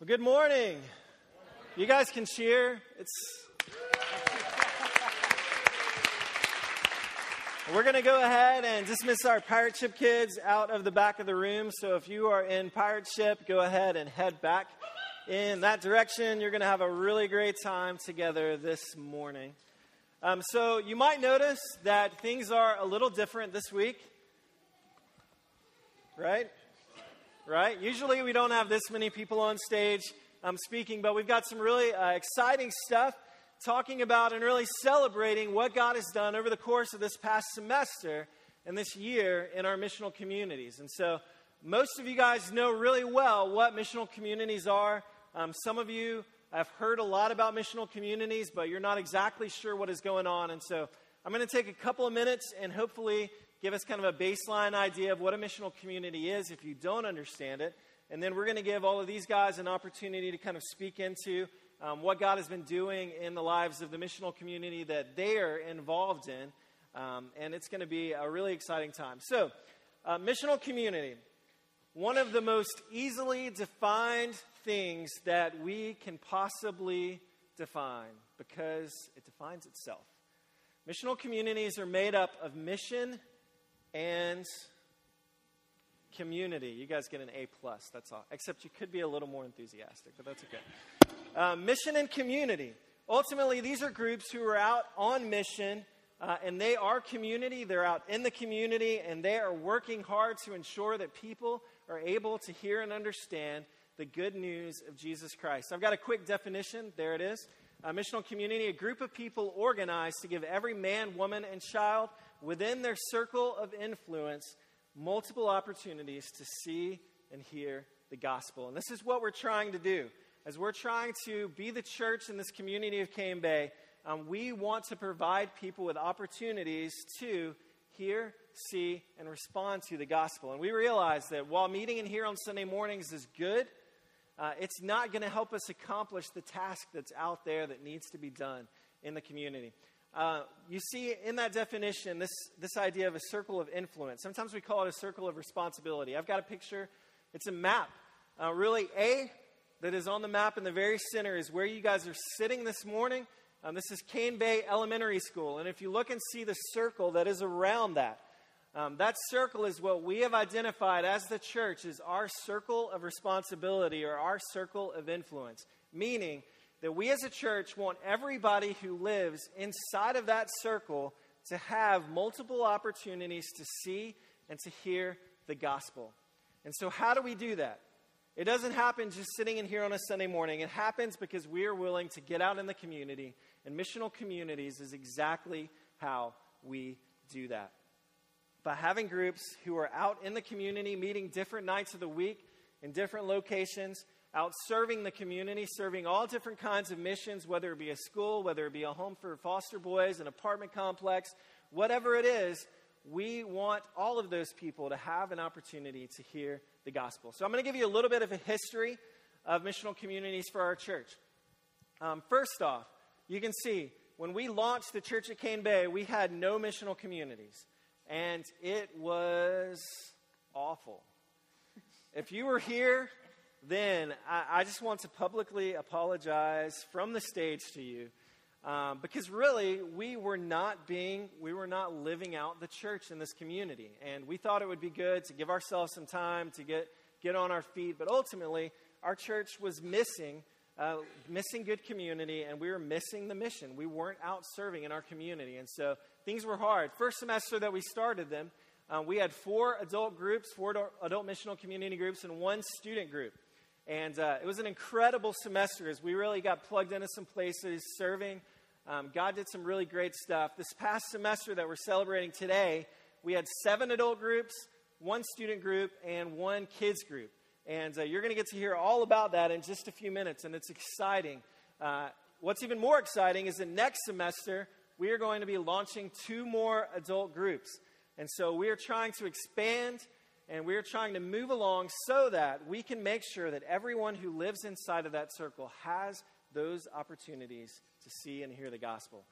Well, good morning. You guys can cheer. It's We're going to go ahead and dismiss our pirate ship kids out of the back of the room. So if you are in pirate ship, go ahead and head back in that direction. You're going to have a really great time together this morning. Um, so you might notice that things are a little different this week, right? Right? Usually we don't have this many people on stage um, speaking, but we've got some really uh, exciting stuff talking about and really celebrating what God has done over the course of this past semester and this year in our missional communities. And so, most of you guys know really well what missional communities are. Um, some of you have heard a lot about missional communities, but you're not exactly sure what is going on. And so, I'm going to take a couple of minutes and hopefully give us kind of a baseline idea of what a missional community is if you don't understand it. And then we're going to give all of these guys an opportunity to kind of speak into um, what God has been doing in the lives of the missional community that they are involved in. Um, and it's going to be a really exciting time. So, uh, missional community, one of the most easily defined things that we can possibly define because it defines itself. Missional communities are made up of mission and community. You guys get an A plus. That's all. Except you could be a little more enthusiastic, but that's okay. Uh, mission and community. Ultimately, these are groups who are out on mission, uh, and they are community. They're out in the community, and they are working hard to ensure that people are able to hear and understand the good news of Jesus Christ. I've got a quick definition. There it is. A missional community, a group of people organized to give every man, woman, and child within their circle of influence multiple opportunities to see and hear the gospel. And this is what we're trying to do as we're trying to be the church in this community of Cane Bay, um, we want to provide people with opportunities to hear, see, and respond to the gospel. And we realize that while meeting in here on Sunday mornings is good, uh, it's not going to help us accomplish the task that's out there that needs to be done in the community. Uh, you see in that definition this, this idea of a circle of influence. Sometimes we call it a circle of responsibility. I've got a picture, it's a map. Uh, really, A that is on the map in the very center is where you guys are sitting this morning. Um, this is Cane Bay Elementary School. And if you look and see the circle that is around that, um, that circle is what we have identified as the church as our circle of responsibility or our circle of influence. Meaning that we as a church want everybody who lives inside of that circle to have multiple opportunities to see and to hear the gospel. And so, how do we do that? It doesn't happen just sitting in here on a Sunday morning. It happens because we are willing to get out in the community, and missional communities is exactly how we do that. By having groups who are out in the community, meeting different nights of the week in different locations, out serving the community, serving all different kinds of missions, whether it be a school, whether it be a home for foster boys, an apartment complex, whatever it is, we want all of those people to have an opportunity to hear the gospel. So I'm going to give you a little bit of a history of missional communities for our church. Um, first off, you can see when we launched the church at Cane Bay, we had no missional communities, and it was awful. if you were here, then I, I just want to publicly apologize from the stage to you um, because really, we were not being, we were not living out the church in this community. And we thought it would be good to give ourselves some time to get, get on our feet. But ultimately, our church was missing, uh, missing good community, and we were missing the mission. We weren't out serving in our community. And so things were hard. First semester that we started them, uh, we had four adult groups, four adult missional community groups, and one student group. And uh, it was an incredible semester as we really got plugged into some places, serving. Um, God did some really great stuff. This past semester that we're celebrating today, we had seven adult groups, one student group, and one kids group. And uh, you're going to get to hear all about that in just a few minutes, and it's exciting. Uh, what's even more exciting is that next semester, we are going to be launching two more adult groups. And so we are trying to expand and we're trying to move along so that we can make sure that everyone who lives inside of that circle has those opportunities to see and hear the gospel.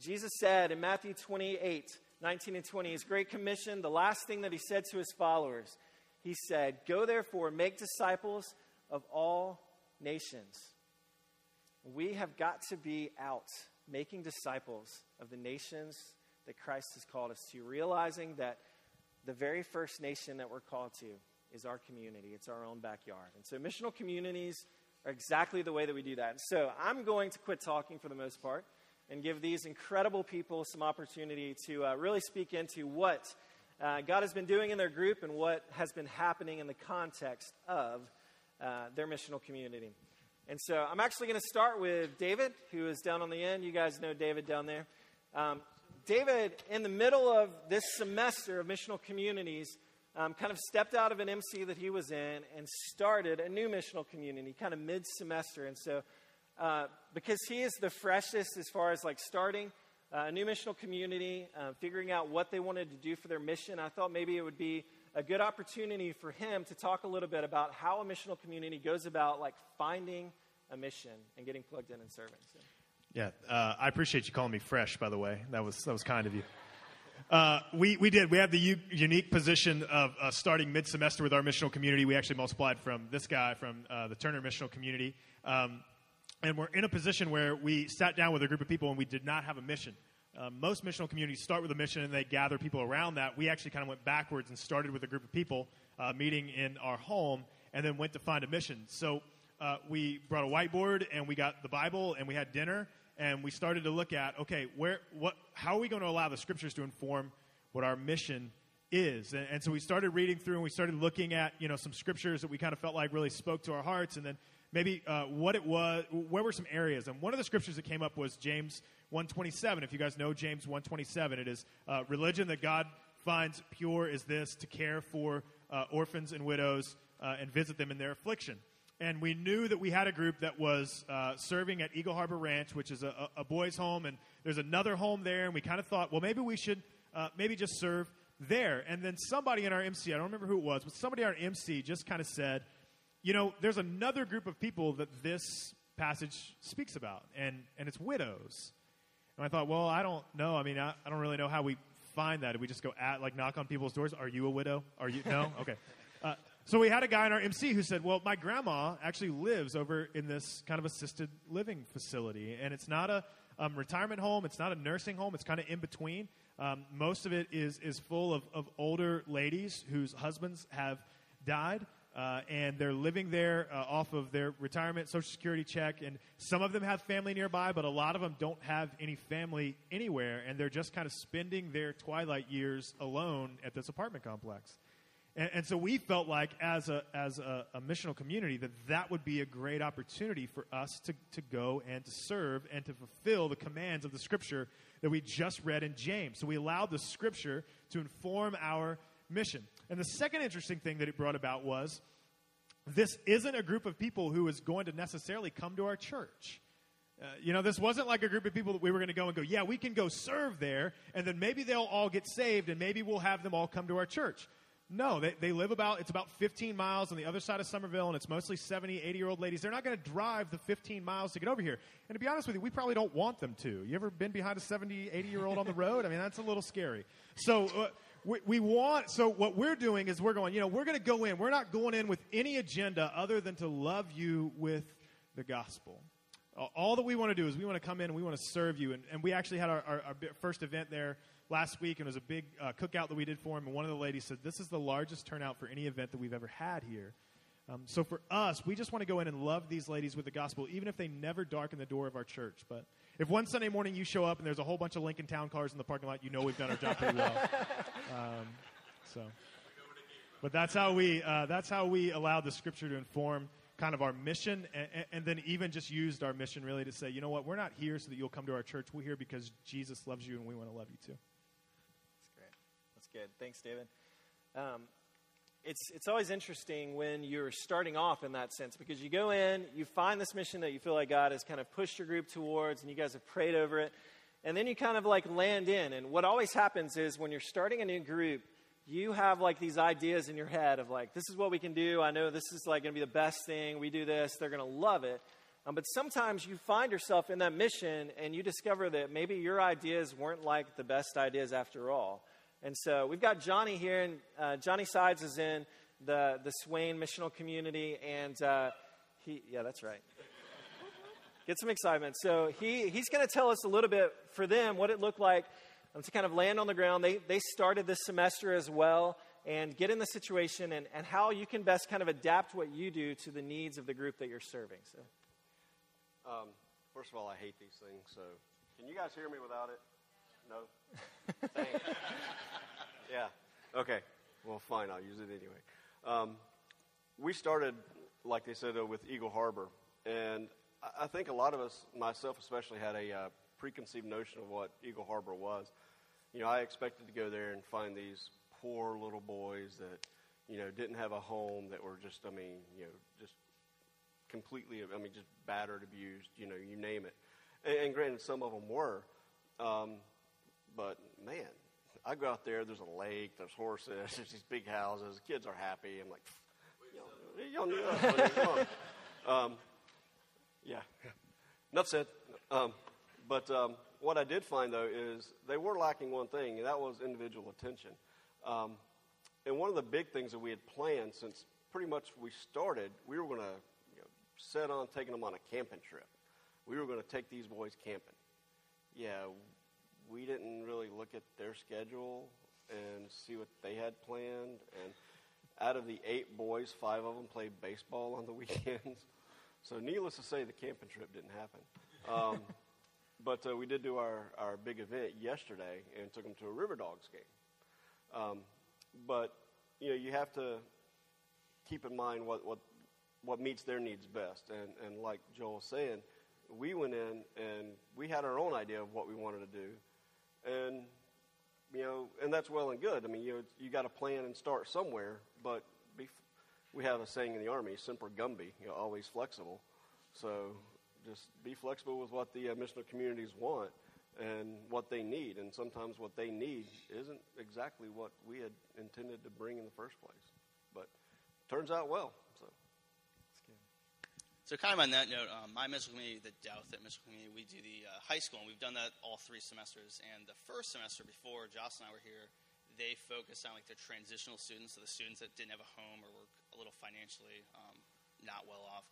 Jesus said in Matthew 28 19 and 20, his great commission, the last thing that he said to his followers, he said, Go therefore, make disciples of all nations. We have got to be out making disciples of the nations that Christ has called us to, realizing that the very first nation that we're called to is our community, it's our own backyard. And so, missional communities are exactly the way that we do that. And so, I'm going to quit talking for the most part and give these incredible people some opportunity to uh, really speak into what uh, God has been doing in their group and what has been happening in the context of uh, their missional community. And so I'm actually going to start with David, who is down on the end. You guys know David down there. Um, David, in the middle of this semester of missional communities, um, kind of stepped out of an MC that he was in and started a new missional community, kind of mid semester. And so, uh, because he is the freshest as far as like starting uh, a new missional community, uh, figuring out what they wanted to do for their mission, I thought maybe it would be a good opportunity for him to talk a little bit about how a missional community goes about like finding a mission and getting plugged in and serving. So. Yeah, uh, I appreciate you calling me fresh. By the way, that was that was kind of you. Uh, we, we did. We have the u- unique position of uh, starting mid semester with our missional community. We actually multiplied from this guy from uh, the Turner Missional Community. Um, and we're in a position where we sat down with a group of people and we did not have a mission. Uh, most missional communities start with a mission and they gather people around that. We actually kind of went backwards and started with a group of people uh, meeting in our home and then went to find a mission. So we brought a whiteboard and we got the Bible and we had dinner and we started to look at okay, where, what, how are we going to allow the scriptures to inform what our mission is? And, and so we started reading through and we started looking at you know some scriptures that we kind of felt like really spoke to our hearts and then maybe uh, what it was, where were some areas? And one of the scriptures that came up was James 127. If you guys know James 127, it is uh, religion that God finds pure is this to care for uh, orphans and widows uh, and visit them in their affliction. And we knew that we had a group that was uh, serving at Eagle Harbor Ranch, which is a, a, boys' home, and there's another home there. And we kind of thought, well, maybe we should uh, maybe just serve there. And then somebody in our MC, I don't remember who it was, but somebody in our MC just kind of said, you know, there's another group of people that this passage speaks about, and, and it's widows. And I thought, well, I don't know. I mean, I, I don't really know how we find that. Do we just go at, like, knock on people's doors? Are you a widow? Are you? No? Okay. Uh, so we had a guy in our MC who said, well, my grandma actually lives over in this kind of assisted living facility. And it's not a um, retirement home, it's not a nursing home, it's kind of in between. Um, most of it is, is full of, of older ladies whose husbands have died uh, and they're living there uh, off of their retirement social security check. And some of them have family nearby, but a lot of them don't have any family anywhere, and they're just kind of spending their twilight years alone at this apartment complex. And, and so we felt like, as a as a, a, missional community, that that would be a great opportunity for us to to go and to serve and to fulfill the commands of the Scripture that we just read in James. So we allowed the Scripture to inform our mission. And the second interesting thing that it brought about was this isn't a group of people who is going to necessarily come to our church. Uh, you know, this wasn't like a group of people that we were going to go and go, yeah, we can go serve there, and then maybe they'll all get saved, and maybe we'll have them all come to our church. No, they, they live about, it's about 15 miles on the other side of Summerville, and it's mostly 70, 80 year old ladies. They're not going to drive the 15 miles to get over here. And to be honest with you, we probably don't want them to. You ever been behind a 70, 80 year old on the road? I mean, that's a little scary. So, uh, we, we want, so what we're doing is we're going, you know, we're going to go in. We're not going in with any agenda other than to love you with the gospel. All that we want to do is we want to come in and we want to serve you. And, and we actually had our, our, our, first event there last week, and it was a big uh, cookout that we did for him. And one of the ladies said, This is the largest turnout for any event that we've ever had here. Um, so for us, we just want to go in and love these ladies with the gospel, even if they never darken the door of our church. But if one Sunday morning you show up and there's a whole bunch of Lincoln Town cars in the parking lot, you know we've done our job pretty well. Um, so, but that's how we uh, that's how we allow the Scripture to inform kind of our mission, and, and, then even just used our mission really to say, you know what, we're not here so that you'll come to our church. We're here because Jesus loves you and we want to love you too. Good. Thanks, David. Um, it's, it's always interesting when you're starting off in that sense because you go in, you find this mission that you feel like God has kind of pushed your group towards, and you guys have prayed over it, and then you kind of like land in. And what always happens is when you're starting a new group, you have like these ideas in your head of like, this is what we can do. I know this is like going to be the best thing. We do this, they're going to love it. Um, but sometimes you find yourself in that mission and you discover that maybe your ideas weren't like the best ideas after all. And so we've got Johnny here, and uh, Johnny Sides is in the, the Swain missional community, and uh, he, yeah, that's right. Get some excitement. So he, he's going to tell us a little bit for them what it looked like to kind of land on the ground. They, they started this semester as well and get in the situation and, and how you can best kind of adapt what you do to the needs of the group that you're serving. So, um, first of all, I hate these things. So, can you guys hear me without it? No. Thanks. yeah. Okay. Well, fine. I'll use it anyway. Um, we started, like they said, uh, with Eagle Harbor, and I, think a lot of us, myself especially, had a uh, preconceived notion of what Eagle Harbor was. You know, I expected to go there and find these poor little boys that, you know, didn't have a home, that were just, I mean, you know, just completely, I mean, just battered, abused, you know, you name it. And, and granted, some of them were, um, but man, I go out there. There's a lake. There's horses. There's these big houses. Kids are happy. I'm like, you don't, you don't need um, yeah. Enough said. Um, but um, what I did find though is they were lacking one thing, and that was individual attention. Um, and one of the big things that we had planned since pretty much we started, we were going to you know, set on taking them on a camping trip. We were going to take these boys camping. Yeah, we didn't really look at their schedule and see what they had planned. And out of the eight boys, five of them played baseball on the weekends. So, needless to say, the camping trip didn't happen. Um, but uh, we did do our, our big event yesterday and took them to a River Dogs game. Um, but you know, you have to keep in mind what, what, what meets their needs best. And, and like Joel was saying, we went in and we had our own idea of what we wanted to do and you know, and that's well and good. I mean, you you got to plan and start somewhere, but we have a saying in the army, "Semper Gumby," you know, always flexible. So just be flexible with what the uh, missional communities want and what they need, and sometimes what they need isn't exactly what we had intended to bring in the first place. But turns out well. So, kind of on that note, um, my middle community, the Douthat Middle Community, we do the uh, high school, and we've done that all three semesters. And the first semester before Joss and I were here, they focused on like the transitional students, so the students that didn't have a home or were a little financially um, not well off.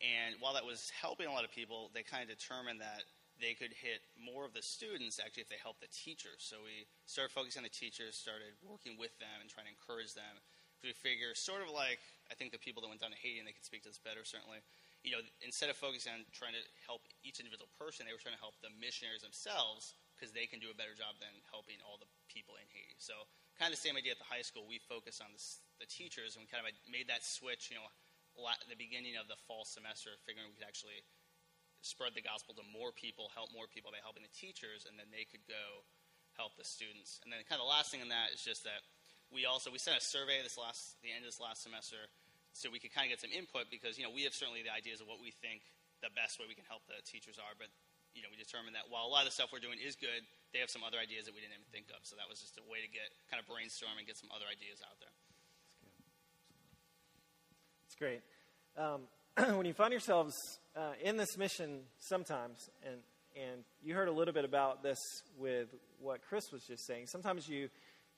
And while that was helping a lot of people, they kind of determined that they could hit more of the students actually if they helped the teachers. So we started focusing on the teachers, started working with them and trying to encourage them. So we figure, sort of like I think the people that went down to Haiti, and they could speak to this better certainly you know, instead of focusing on trying to help each individual person, they were trying to help the missionaries themselves because they can do a better job than helping all the people in Haiti. So, kind of the same idea at the high school. We focus on this, the teachers, and we kind of made that switch. You know, at the beginning of the fall semester, figuring we could actually spread the gospel to more people, help more people by helping the teachers, and then they could go help the students. And then, kind of the last thing in that is just that we also we sent a survey this last the end of this last semester so we could kind of get some input because you know we have certainly the ideas of what we think the best way we can help the teachers are, but you know we determined that while a lot of the stuff we're doing is good, they have some other ideas that we didn't even think of. So that was just a way to get kind of brainstorm and get some other ideas out there. It's great. Um, when you find yourselves uh, in this mission sometimes, and and you heard a little bit about this with what Chris was just saying. Sometimes you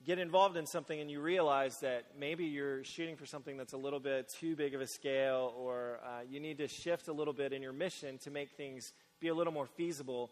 get involved in something and you realize that maybe you're shooting for something that's a little bit too big of a scale, or uh, you need to shift a little bit in your mission to make things be a little more feasible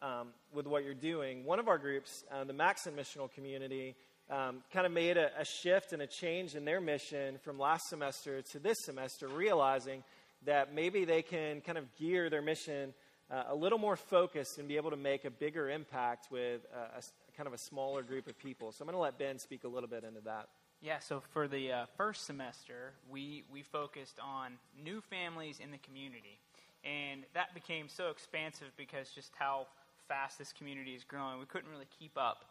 um, with what you're doing. One of our groups, uh, the Maxon Missional Community, um, kind of made a, a shift and a change in their mission from last semester to this semester, realizing that maybe they can kind of gear their mission uh, a little more focused and be able to make a bigger impact with uh, kind of a smaller group of people. So I'm going to let Ben speak a little bit into that. Yeah, so for the uh, first semester, we, we focused on new families in the community. And that became so expansive because just how fast this community is growing. We couldn't really keep up.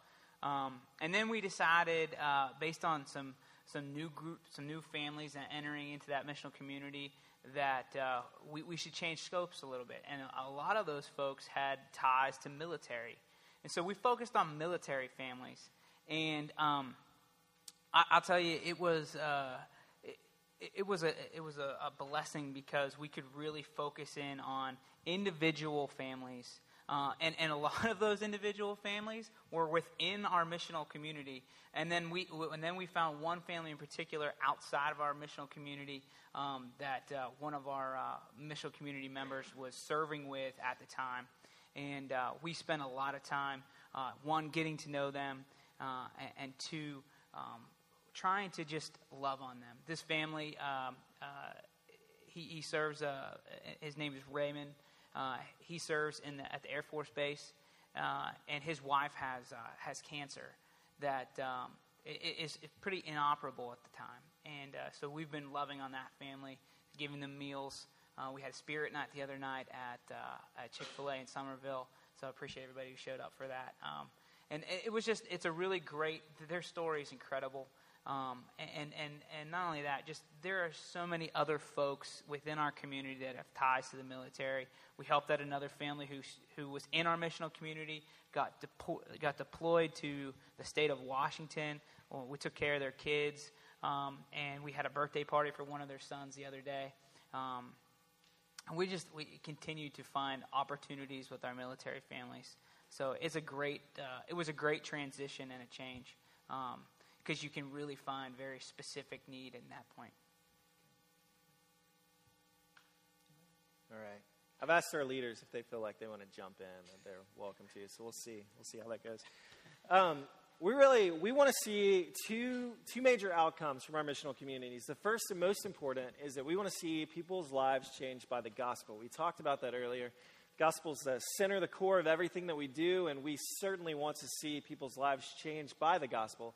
Um, and then we decided, uh, based on some, some new groups, some new families entering into that missional community, that uh, we, we should change scopes a little bit. And a lot of those folks had ties to military. And so we focused on military families. And um, I, will tell you, it was. Uh, it, it, was a it was a, a, blessing because we could really focus in on individual families Uh, and, and a lot of those individual families were within our missional community. And then we, and then we found one family in particular outside of our missional community um, that uh, one of our uh, missional community members was serving with at the time. And uh, we spent a lot of time, uh, one, getting to know them, uh, and, and, two, um, trying to just love on them. This family, um, he, he, serves, his name is Raymond. Uh, he serves in the, at the Air Force Base, uh, and his wife has uh, has cancer that um, is pretty inoperable at the time. And uh, so we've been loving on that family, giving them meals. Uh, we had spirit night the other night at, at Chick Fil A in Summerville. So I appreciate everybody who showed up for that. Um, and it was just it's a really great. Their story is incredible. Um, and, and, and not only that, just there are so many other folks within our community that have ties to the military. We helped out another family who, who was in our missional community, got, depo- got deployed to the state of Washington. Well, we took care of their kids, um, and we had a birthday party for one of their sons the other day. Um, and we just we continue to find opportunities with our military families. So it's a great, uh, it was a great transition and a change. Um, because you can really find very specific need in that point. All right. I've asked our leaders if they feel like they want to jump in, and they're welcome to. So we'll see. We'll see how that goes. Um, we really we want to see two two major outcomes from our missional communities. The first and most important is that we want to see people's lives changed by the gospel. We talked about that earlier. Gospel's the center, the core of everything that we do, and we certainly want to see people's lives changed by the gospel.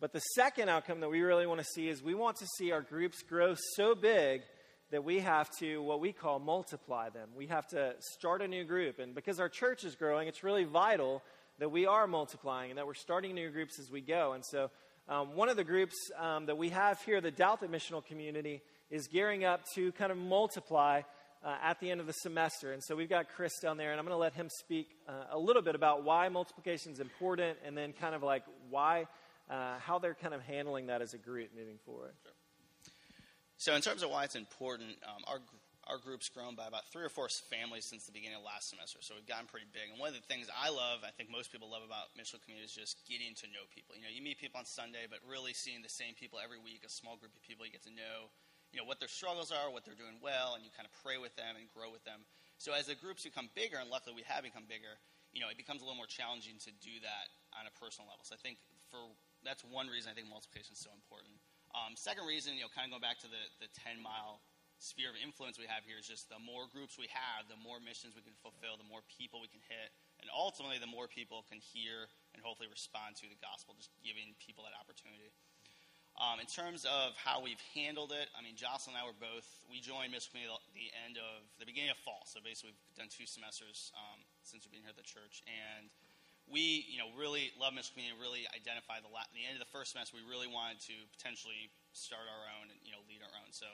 But the second outcome that we really want to see is we want to see our groups grow so big that we have to, what we call, multiply them. We have to start a new group. And because our church is growing, it's really vital that we are multiplying and that we're starting new groups as we go. And so, um, one of the groups um, that we have here, the Douthit Missional Community, is gearing up to kind of multiply uh, at the end of the semester. And so, we've got Chris down there, and I'm going to let him speak uh, a little bit about why multiplication is important and then kind of like why uh, how they're kind of handling that as a group moving forward. Sure. So, in terms of why it's important, um, our our group's grown by about three or four families since the beginning of last semester. So we've gotten pretty big. And one of the things I love, I think most people love about missional community, is just getting to know people. You know, you meet people on Sunday, but really seeing the same people every week, a small group of people, you get to know, you know, what their struggles are, what they're doing well, and you kind of pray with them and grow with them. So as the groups become bigger, and luckily we have become bigger, you know, it becomes a little more challenging to do that on a personal level. So I think for that's one reason I think multiplication is so important. Um, second reason, you know, kind of going back to the, the 10 mile sphere of influence we have here is just the more groups we have, the more missions we can fulfill, the more people we can hit, and ultimately the more people can hear and hopefully respond to the gospel, just giving people that opportunity. Um, in terms of how we've handled it, I mean, Jocelyn and I were both, we joined Miss Community at the end of, the beginning of fall. So basically, we've done two semesters um, since we've been here at the church. And we, you know, really love Miss Community. Really identify the, la- the end of the first semester. We really wanted to potentially start our own and you know lead our own. So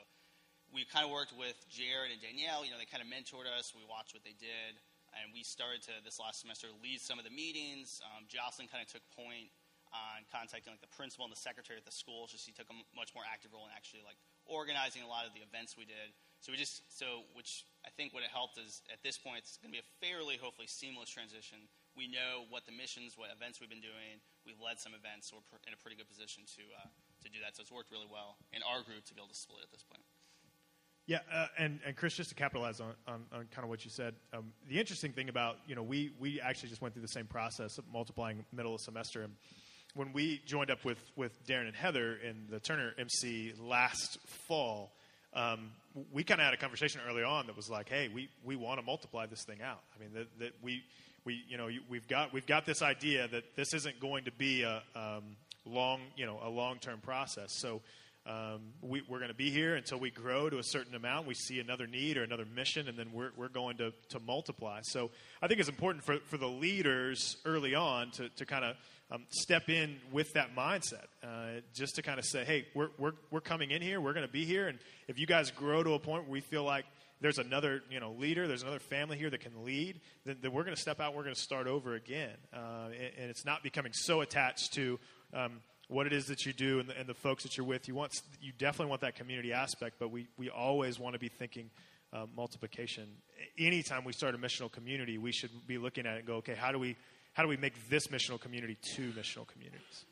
we kind of worked with Jared and Danielle. You know, they kind of mentored us. We watched what they did, and we started to this last semester lead some of the meetings. Um, Jocelyn kind of took point on contacting like the principal and the secretary at the school. so she took a much more active role in actually like organizing a lot of the events we did. So we just so which I think what it helped is at this point it's going to be a fairly hopefully seamless transition we know what the missions, what events we've been doing. We've led some events, so we're in a pretty good position to uh, to do that. So it's worked really well in our group to be able to split at this point. Yeah, uh, and, and Chris, just to capitalize on, on, on kind of what you said, um, the interesting thing about, you know, we, we actually just went through the same process of multiplying middle of semester. And when we joined up with, with Darren and Heather in the Turner MC last fall, um, we kind of had a conversation early on that was like, hey, we, we want to multiply this thing out. I mean, that, that we, we, you know, we've got we've got this idea that this isn't going to be a um, long, you know, a long term process. So um, we, are going to be here until we grow to a certain amount. We see another need or another mission, and then we're, we're going to, to multiply. So I think it's important for, for the leaders early on to, to kind of um, step in with that mindset, uh, just to kind of say, hey, we're, we're, we're coming in here, we're going to be here, and if you guys grow to a point where we feel like there's another you know leader, there's another family here that can lead, then, then we're going to step out. We're going to start over again, uh, and, and, it's not becoming so attached to um, what it is that you do and the, and the, folks that you're with. You want you definitely want that community aspect, but we we always want to be thinking uh, multiplication. Anytime we start a missional community, we should be looking at it and go, okay, how do we how do we make this missional community two missional communities?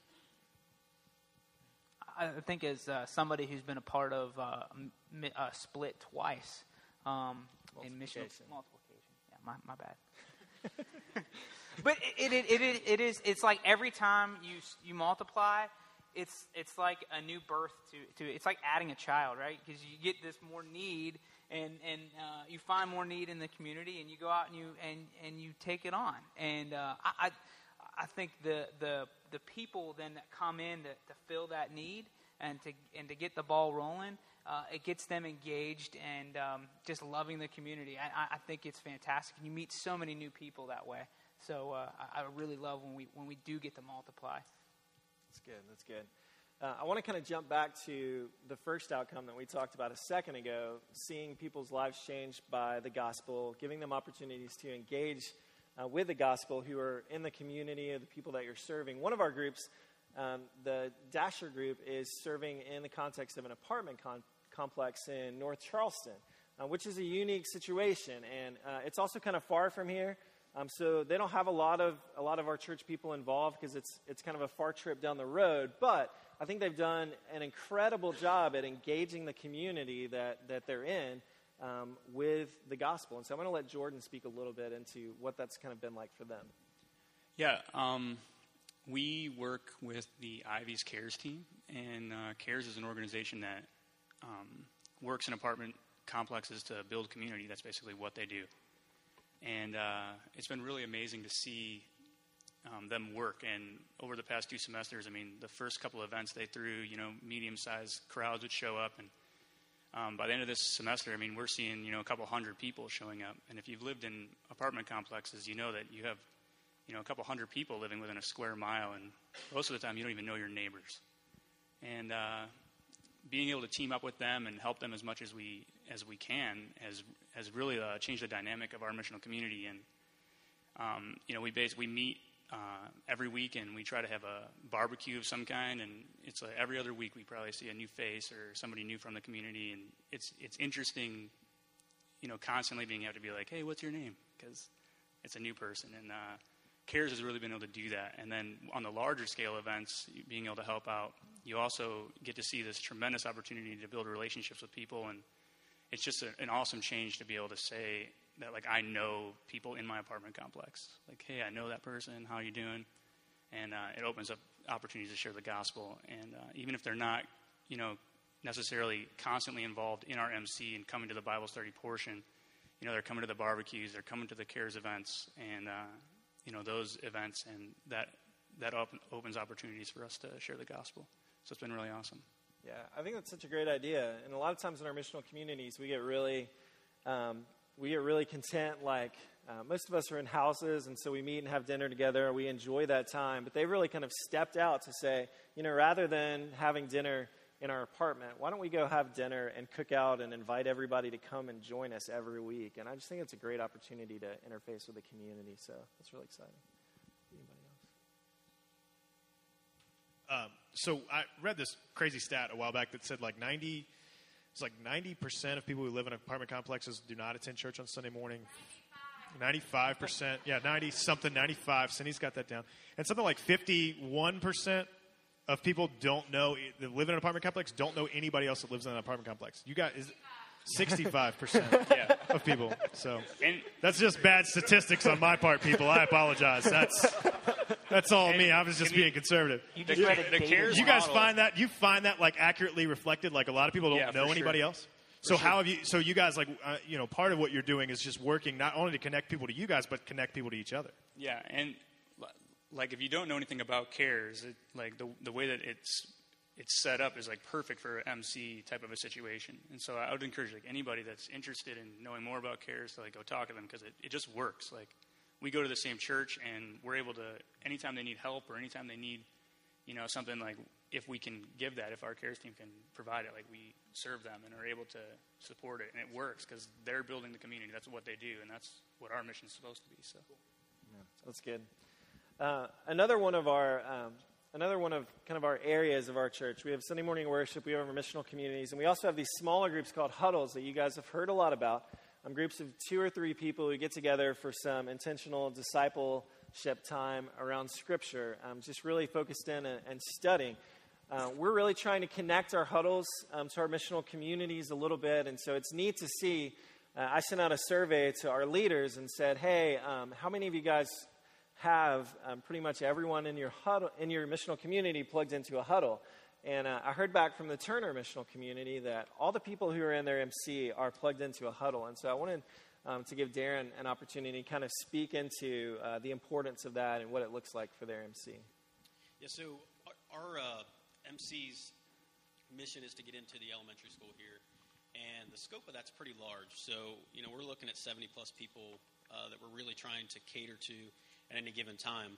I think as uh, somebody who's been a part of uh, m- uh, split twice um, in mission Multiplication. multiplication. Yeah, my, my bad. but it, it, it, it, is it's like every time you you multiply, it's it's like a new birth to, to it's like adding a child, right? Because you get this more need and and uh, you find more need in the community, and you go out and you and and you take it on. And uh, I, I I think the the the people then that come in to, to fill that need and to and to get the ball rolling, uh, it gets them engaged and um, just loving the community. I, I- I think it's fantastic. You meet so many new people that way. So uh, I, really love when we when we do get to multiply. That's good. That's good. Uh, I want to kind of jump back to the first outcome that we talked about a second ago seeing people's lives changed by the gospel, giving them opportunities to engage uh, with the gospel who are in the community or the people that you're serving. One of our groups, um, the Dasher group, is serving in the context of an apartment con- complex in North Charleston, uh, which is a unique situation. And uh, it's also kind of far from here. Um, so they don't have a lot of a lot of our church people involved because it's it's kind of a far trip down the road. But I think they've done an incredible job at engaging the community that that they're in um, with the gospel. And so I'm going to let Jordan speak a little bit into what that's kind of been like for them. Yeah, um, we work with the Ivy's CARES team, and uh, CARES is an organization that um, works in apartment complexes to build community. That's basically what they do. And uh, it's been really amazing to see um, them work. And over the past two semesters, I mean, the first couple of events they threw, you know, medium-sized crowds would show up, and um, by the end of this semester, I mean, we're seeing, you know, a couple hundred people showing up. And if you've lived in apartment complexes, you know that you have, you know, a couple hundred people living within a square mile, and most of the time you don't even know your neighbors. And uh, being able to team up with them and help them as much as we as we can has has really uh, changed the dynamic of our missional community. And um, you know, we base we meet uh, every week and we try to have a barbecue of some kind. And it's like every other week we probably see a new face or somebody new from the community. And it's it's interesting, you know, constantly being able to be like, hey, what's your name? Because it's a new person. And uh, CARES has really been able to do that. And then on the larger scale events, being able to help out, you also get to see this tremendous opportunity to build relationships with people. And it's just a, an awesome change to be able to say that, like, I know people in my apartment complex. Like, hey, I know that person. How are you doing? And uh, it opens up opportunities to share the gospel. And uh, even if they're not, you know, necessarily constantly involved in our MC and coming to the Bible study portion, you know, they're coming to the barbecues, they're coming to the CARES events, and uh, you know those events, and that that op- opens opportunities for us to share the gospel. So it's been really awesome. Yeah, I think that's such a great idea. And a lot of times in our missional communities, we get really, um, we get really content. Like uh, most of us are in houses, and so we meet and have dinner together. We enjoy that time. But they really kind of stepped out to say, you know, rather than having dinner in our apartment, why don't we go have dinner and cook out and invite everybody to come and join us every week? And I just think it's a great opportunity to interface with the community. So that's really exciting. Anybody else? Um, so I read this crazy stat a while back that said like 90, it's like 90% of people who live in apartment complexes do not attend church on Sunday morning. 95%, yeah, 90 something, 95. Cindy's got that down. And something like 51% of people don't know, that live in an apartment complex, don't know anybody else that lives in an apartment complex. You got, is 65% Yeah, of people. So and that's just bad statistics on my part, people. I apologize. That's, that's all me. I was just and you- being conservative. You The- just read the CARES you guys model- find that you find that like accurately reflected like a lot of people don't Yeah, know anybody sure. else so how have you so you guys like uh, you know part of what you're doing is just working not only to connect people to you guys but connect people to each other Yeah, and like if you don't know anything about cares, it, like the the way that it's it's set up is like perfect for MC type of a situation. And so I would encourage like anybody that's interested in knowing more about cares to like go talk to them because it, it just works. Like we go to the same church and we're able to anytime they need help or anytime they need you know something like if we can give that if our cares team can provide it like we serve them and are able to support it and it works because they're building the community that's what they do and that's what our mission is supposed to be so That's good. Uh, another one of our um, another one of kind of our areas of our church. We have Sunday morning worship, we have our missional communities, and we also have these smaller groups called huddles that you guys have heard a lot about. Um, groups of two or three people who get together for some intentional discipleship time around Scripture, um, just really focused in and, and studying. Uh, we're really trying to connect our huddles um, to our missional communities a little bit, and so it's neat to see. Uh, I sent out a survey to our leaders and said, "Hey, um, how many of you guys have um, pretty much everyone in your huddle, in your missional community plugged into a huddle?" And uh, I heard back from the Turner missional community that all the people who are in their MC are plugged into a huddle, and so I wanted um, to give Darren an opportunity to kind of speak into uh, the importance of that and what it looks like for their MC. Yeah, so our, our uh, MC's mission is to get into the elementary school here, and the scope of that's pretty large. So, you know, we're looking at 70 plus people uh, that we're really trying to cater to at any given time.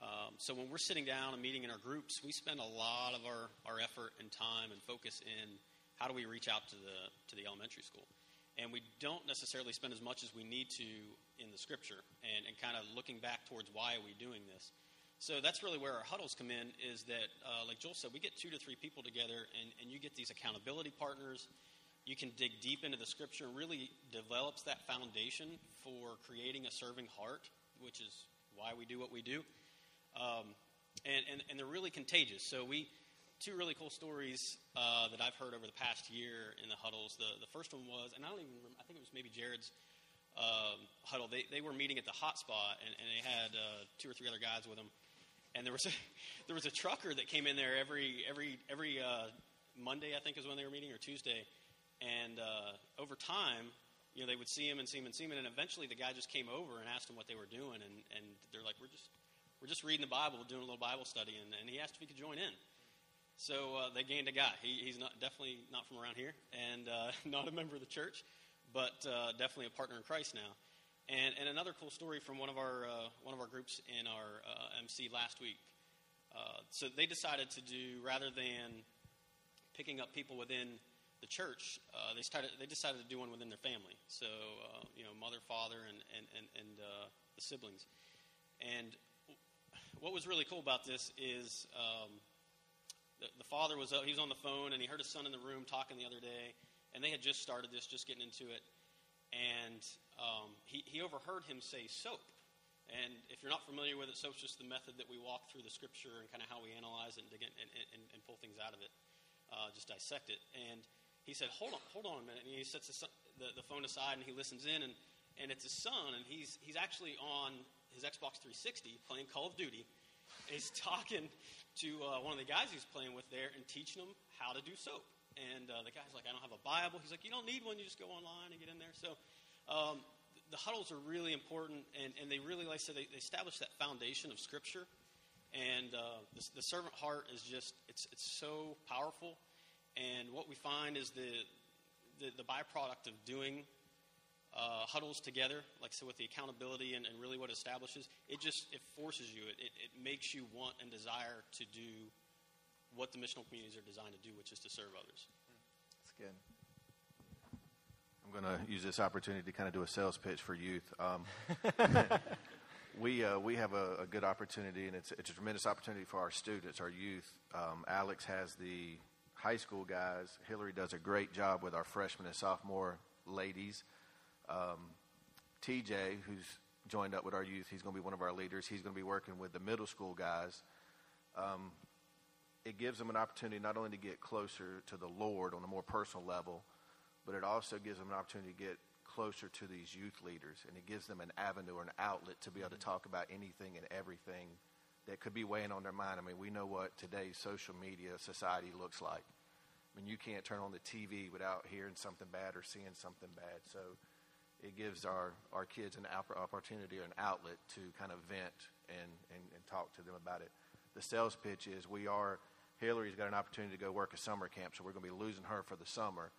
Um, so when we're sitting down and meeting in our groups, we spend a lot of our, our effort and time and focus in how do we reach out to the to the elementary school. And we don't necessarily spend as much as we need to in the scripture and, and kind of looking back towards why are we doing this. So that's really where our huddles come in is that, uh, like Joel said, we get two to three people together and, and you get these accountability partners. You can dig deep into the scripture really develops that foundation for creating a serving heart, which is why we do what we do. Um, and, and, and, they're really contagious. So we, two really cool stories uh, that I've heard over the past year in the huddles. The, the first one was, and I don't even remember, I think it was maybe Jared's um, huddle. They, they were meeting at the hotspot, and, and they had uh, two or three other guys with them and there was a, there was a trucker that came in there every every every uh, Monday, I think, is when they were meeting, or Tuesday. And uh, over time, you know, they would see him and see him and see him, and eventually the guy just came over and asked him what they were doing, and, and they're like, "We're just we're just reading the Bible, doing a little Bible study," and, and he asked if he could join in. So uh, they gained a guy. He, he's not definitely not from around here, and uh, not a member of the church, but uh, definitely a partner in Christ now. And, and another cool story from one of our, uh, one of our groups in our uh, MC last week. Uh, so they decided to do, rather than picking up people within the church, uh, they, started, they decided to do one within their family. So, uh, you know, mother, father, and, and, and, and uh, the siblings. And what was really cool about this is um, the, the father was, he was on the phone and he heard his son in the room talking the other day, and they had just started this, just getting into it and um, he, he overheard him say soap. And if you're not familiar with it, soap's just the method that we walk through the scripture and kind of how we analyze it and dig in and, and, and pull things out of it, uh, just dissect it. And he said, "Hold on, hold on a minute." And he sets the, the, the phone aside and he listens in, and, and it's his son, and he's he's actually on his Xbox 360 playing Call of Duty. He's talking to uh, one of the guys he's playing with there and teaching him how to do soap. And uh, the guy's like, I don't have a Bible. He's like, You don't need one. You just go online and get in there. So um, the huddles are really important, and, and they really, like I said, they, they establish that foundation of Scripture. And uh, the, the, servant heart is just, it's, it's so powerful. And what we find is the, the, the byproduct of doing uh, huddles together, like said, with the accountability and, and, really what it establishes, it just, it forces you, it, it, it makes you want and desire to do what the missional communities are designed to do, which is to serve others. That's good. I'm going to use this opportunity to kind of do a sales pitch for youth. Um, we uh, we have a, a, good opportunity, and it's it's a tremendous opportunity for our students, our youth. Um, Alex has the high school guys. Hillary does a great job with our freshman and sophomore ladies. Um, TJ, who's joined up with our youth, he's going to be one of our leaders. He's going to be working with the middle school guys. Um, it gives them an opportunity not only to get closer to the Lord on a more personal level, but it also gives them an opportunity to get closer to these youth leaders, and it gives them an avenue or an outlet to be able to talk about anything and everything that could be weighing on their mind. I mean, we know what today's social media society looks like. I mean, you can't turn on the TV without hearing something bad or seeing something bad. So it gives our, our kids an opportunity or an outlet to kind of vent and, and, and talk to them about it. The sales pitch is we are Hillary's got an opportunity to go work a summer camp, so we're going to be losing her for the summer.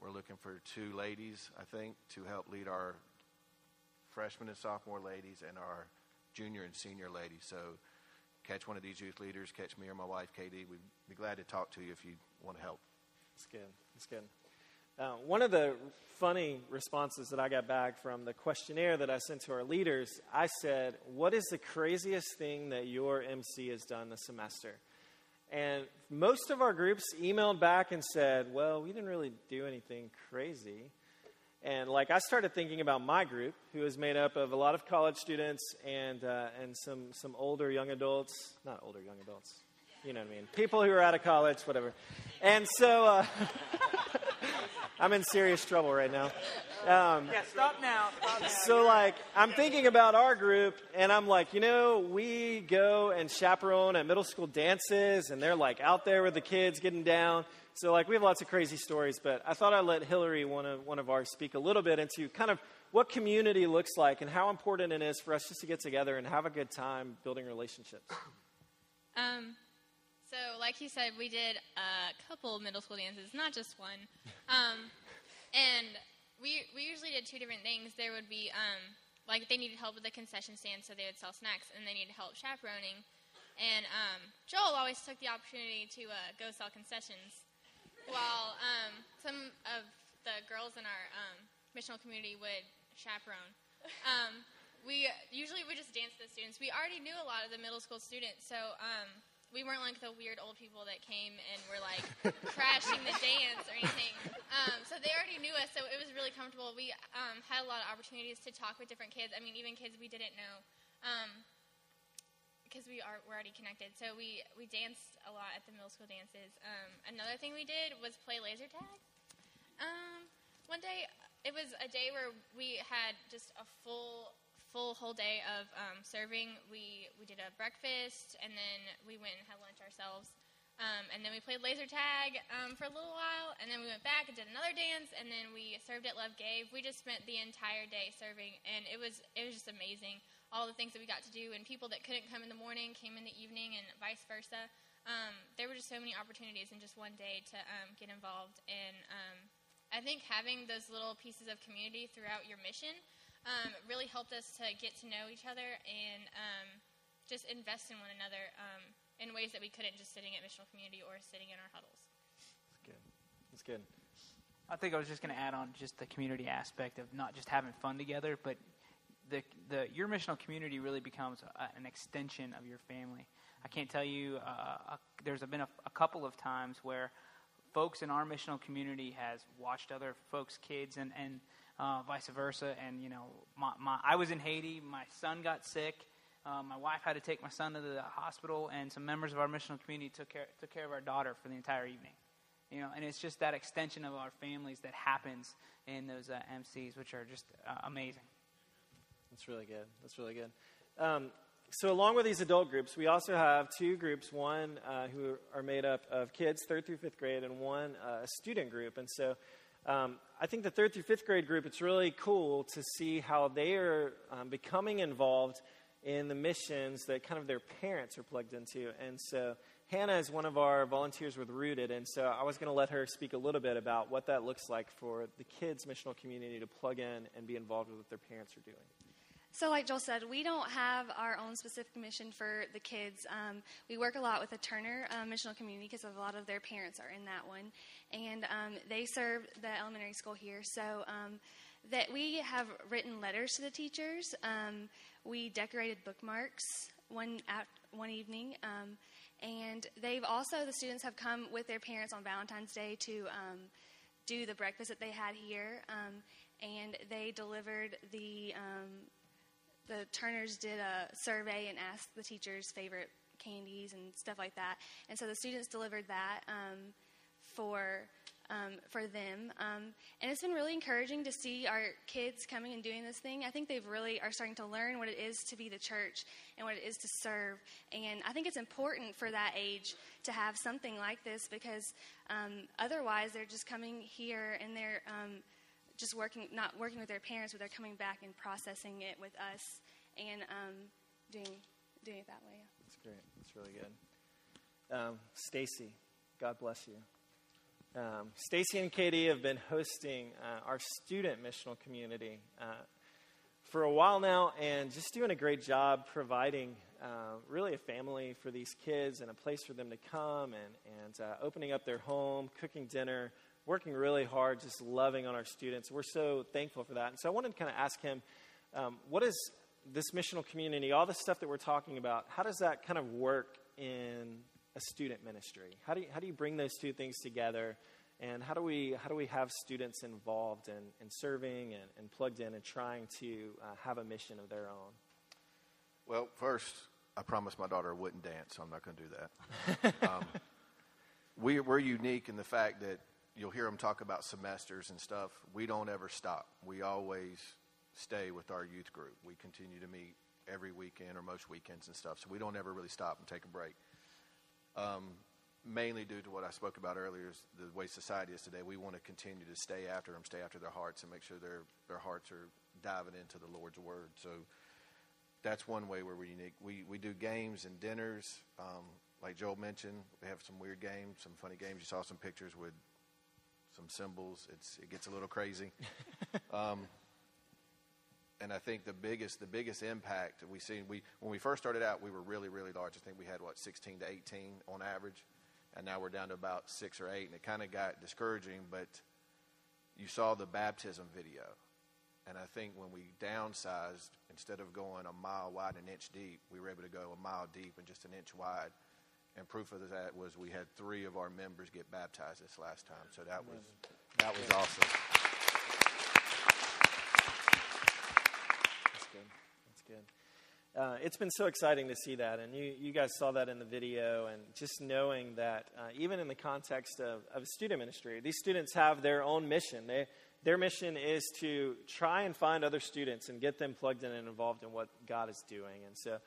We're looking for two ladies, I think, to help lead our freshman and sophomore ladies and our junior and senior ladies. So catch one of these youth leaders, catch me or my wife, Katie. We'd be glad to talk to you if you want to help. That's good. That's good. Uh, one of the funny responses that I got back from the questionnaire that I sent to our leaders, I said, What is the craziest thing that your MC has done this semester? And most of our groups emailed back and said, well, we didn't really do anything crazy. And like I started thinking about my group, who is made up of a lot of college students and, uh, and some, some older young adults, not older young adults, you know what I mean, people who are out of college, whatever. And so uh, I'm in serious trouble right now. Um, yeah, stop now. Stop now. So, like, I'm thinking about our group, and I'm like, you know, we go and chaperone at middle school dances, and they're like out there with the kids getting down. So, like, we have lots of crazy stories, but I thought I'd let Hillary, one of, one of ours, speak a little bit into kind of what community looks like and how important it is for us just to get together and have a good time building relationships. Um, so, like he said, we did a couple middle school dances, not just one. Um, and we we usually did two different things. There would be um, like they needed help with the concession stand, so they would sell snacks, and they needed help chaperoning. And um, Joel always took the opportunity to uh, go sell concessions, while um, some of the girls in our um, missional community would chaperone. Um, we usually would just dance to the students. We already knew a lot of the middle school students, so um, we weren't like the weird old people that came and were like crashing the dance or anything. Um, so they already knew us, so it was really comfortable. We um, had a lot of opportunities to talk with different kids. I mean, even kids we didn't know, because um, we are we're already connected. So we we danced a lot at the middle school dances. Um, another thing we did was play laser tag. Um, one day, it was a day where we had just a full full whole day of um, serving. We we did a breakfast, and then we went and had lunch ourselves. Um, and then we played laser tag um, for a little while, and then we went back and did another dance, and then we served at Love Gave. We just spent the entire day serving, and it was it was just amazing. All the things that we got to do, and people that couldn't come in the morning came in the evening, and vice versa. Um, there were just so many opportunities in just one day to um, get involved, and um, I think having those little pieces of community throughout your mission um, really helped us to get to know each other and um, just invest in one another um, in ways that we couldn't just sitting at missional community or sitting in our huddles. That's good. That's good. I think I was just going to add on just the community aspect of not just having fun together, but the, the your missional community really becomes a, an extension of your family. I can't tell you. Uh, a, there's been a, a couple of times where folks in our missional community has watched other folks' kids and and uh, vice versa. And, you know, my, my, I was in Haiti. My son got sick. Uh, my wife had to take my son to the hospital, and some members of our missional community took care, took care of our daughter for the entire evening. You know, and it's just that extension of our families that happens in those uh, MCs, which are just uh, amazing. That's really good. That's really good. Um, so, along with these adult groups, we also have two groups one uh, who are made up of kids, third through fifth grade, and one uh, student group. And so, um, I think the third through fifth grade group, it's really cool to see how they are um, becoming involved in the missions that kind of their parents are plugged into. And so Hannah is one of our volunteers with Rooted, and so I was going to let her speak a little bit about what that looks like for the kids' missional community to plug in and be involved with what their parents are doing. So, like Joel said, we don't have our own specific mission for the kids. Um, we work a lot with the Turner uh, Missional Community because a lot of their parents are in that one, and um, they serve the elementary school here. So, um, that we have written letters to the teachers. Um, we decorated bookmarks one at one evening, um, and they've also the students have come with their parents on Valentine's Day to um, do the breakfast that they had here, and they delivered the the Turners did a survey and asked the teachers' favorite candies and stuff like that. And so the students delivered that um, for um, for them. Um, and it's been really encouraging to see our kids coming and doing this thing. I think they've really are starting to learn what it is to be the church and what it is to serve. And I think it's important for that age to have something like this because um, otherwise they're just coming here and they're um, just working, not working with their parents, but they're coming back and processing it with us and um, doing doing it that way. That's great. That's really good. Um, Stacy, God bless you. Um, Stacy and Katie have been hosting uh, our student missional community uh, for a while now, and just doing a great job providing uh, really a family for these kids and a place for them to come and and uh, opening up their home, cooking dinner working really hard, just loving on our students. We're so thankful for that. And so I wanted to kind of ask him, um, what is this missional community, all the stuff that we're talking about, how does that kind of work in a student ministry? How do you, how do you bring those two things together? And how do we, how do we have students involved in, in serving and, and plugged in and trying to uh, have a mission of their own? Well, first, I promised my daughter I wouldn't dance, so I'm not going to do that. um, we, we're unique in the fact that you'll hear them talk about semesters and stuff. We don't ever stop. We always stay with our youth group. We continue to meet every weekend or most weekends and stuff. So we don't ever really stop and take a break. Um, mainly due to what I spoke about earlier, is the way society is today. We want to continue to stay after them, stay after their hearts, and make sure their their hearts are diving into the Lord's word. So that's one way where we're unique. We we do games and dinners. Um, like Joel mentioned, we have some weird games, some funny games. You saw some pictures with some symbols. It's it gets a little crazy. um, and I think the biggest the biggest impact we see we when we first started out we were really really large. I think we had what 16 to 18 on average, and now we're down to about six or eight, and it kind of got discouraging. But you saw the baptism video, and I think when we downsized, instead of going a mile wide and an inch deep, we were able to go a mile deep and just an inch wide. And proof of that was we had three of our members get baptized this last time, so that was that was awesome. That's good. That's Uh, it's been so exciting to see that, and you, you guys saw that in the video, and just knowing that uh, even in the context of, of student ministry, these students have their own mission. They, their mission is to try and find other students and get them plugged in and involved in what God is doing. And so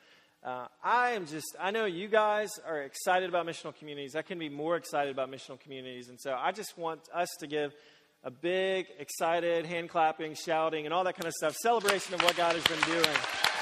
uh, I am just, I know you guys are excited about missional communities. I can be more excited about missional communities. And so I just want us to give a big, excited, hand clapping, shouting, and all that kind of stuff, celebration of what God has been doing.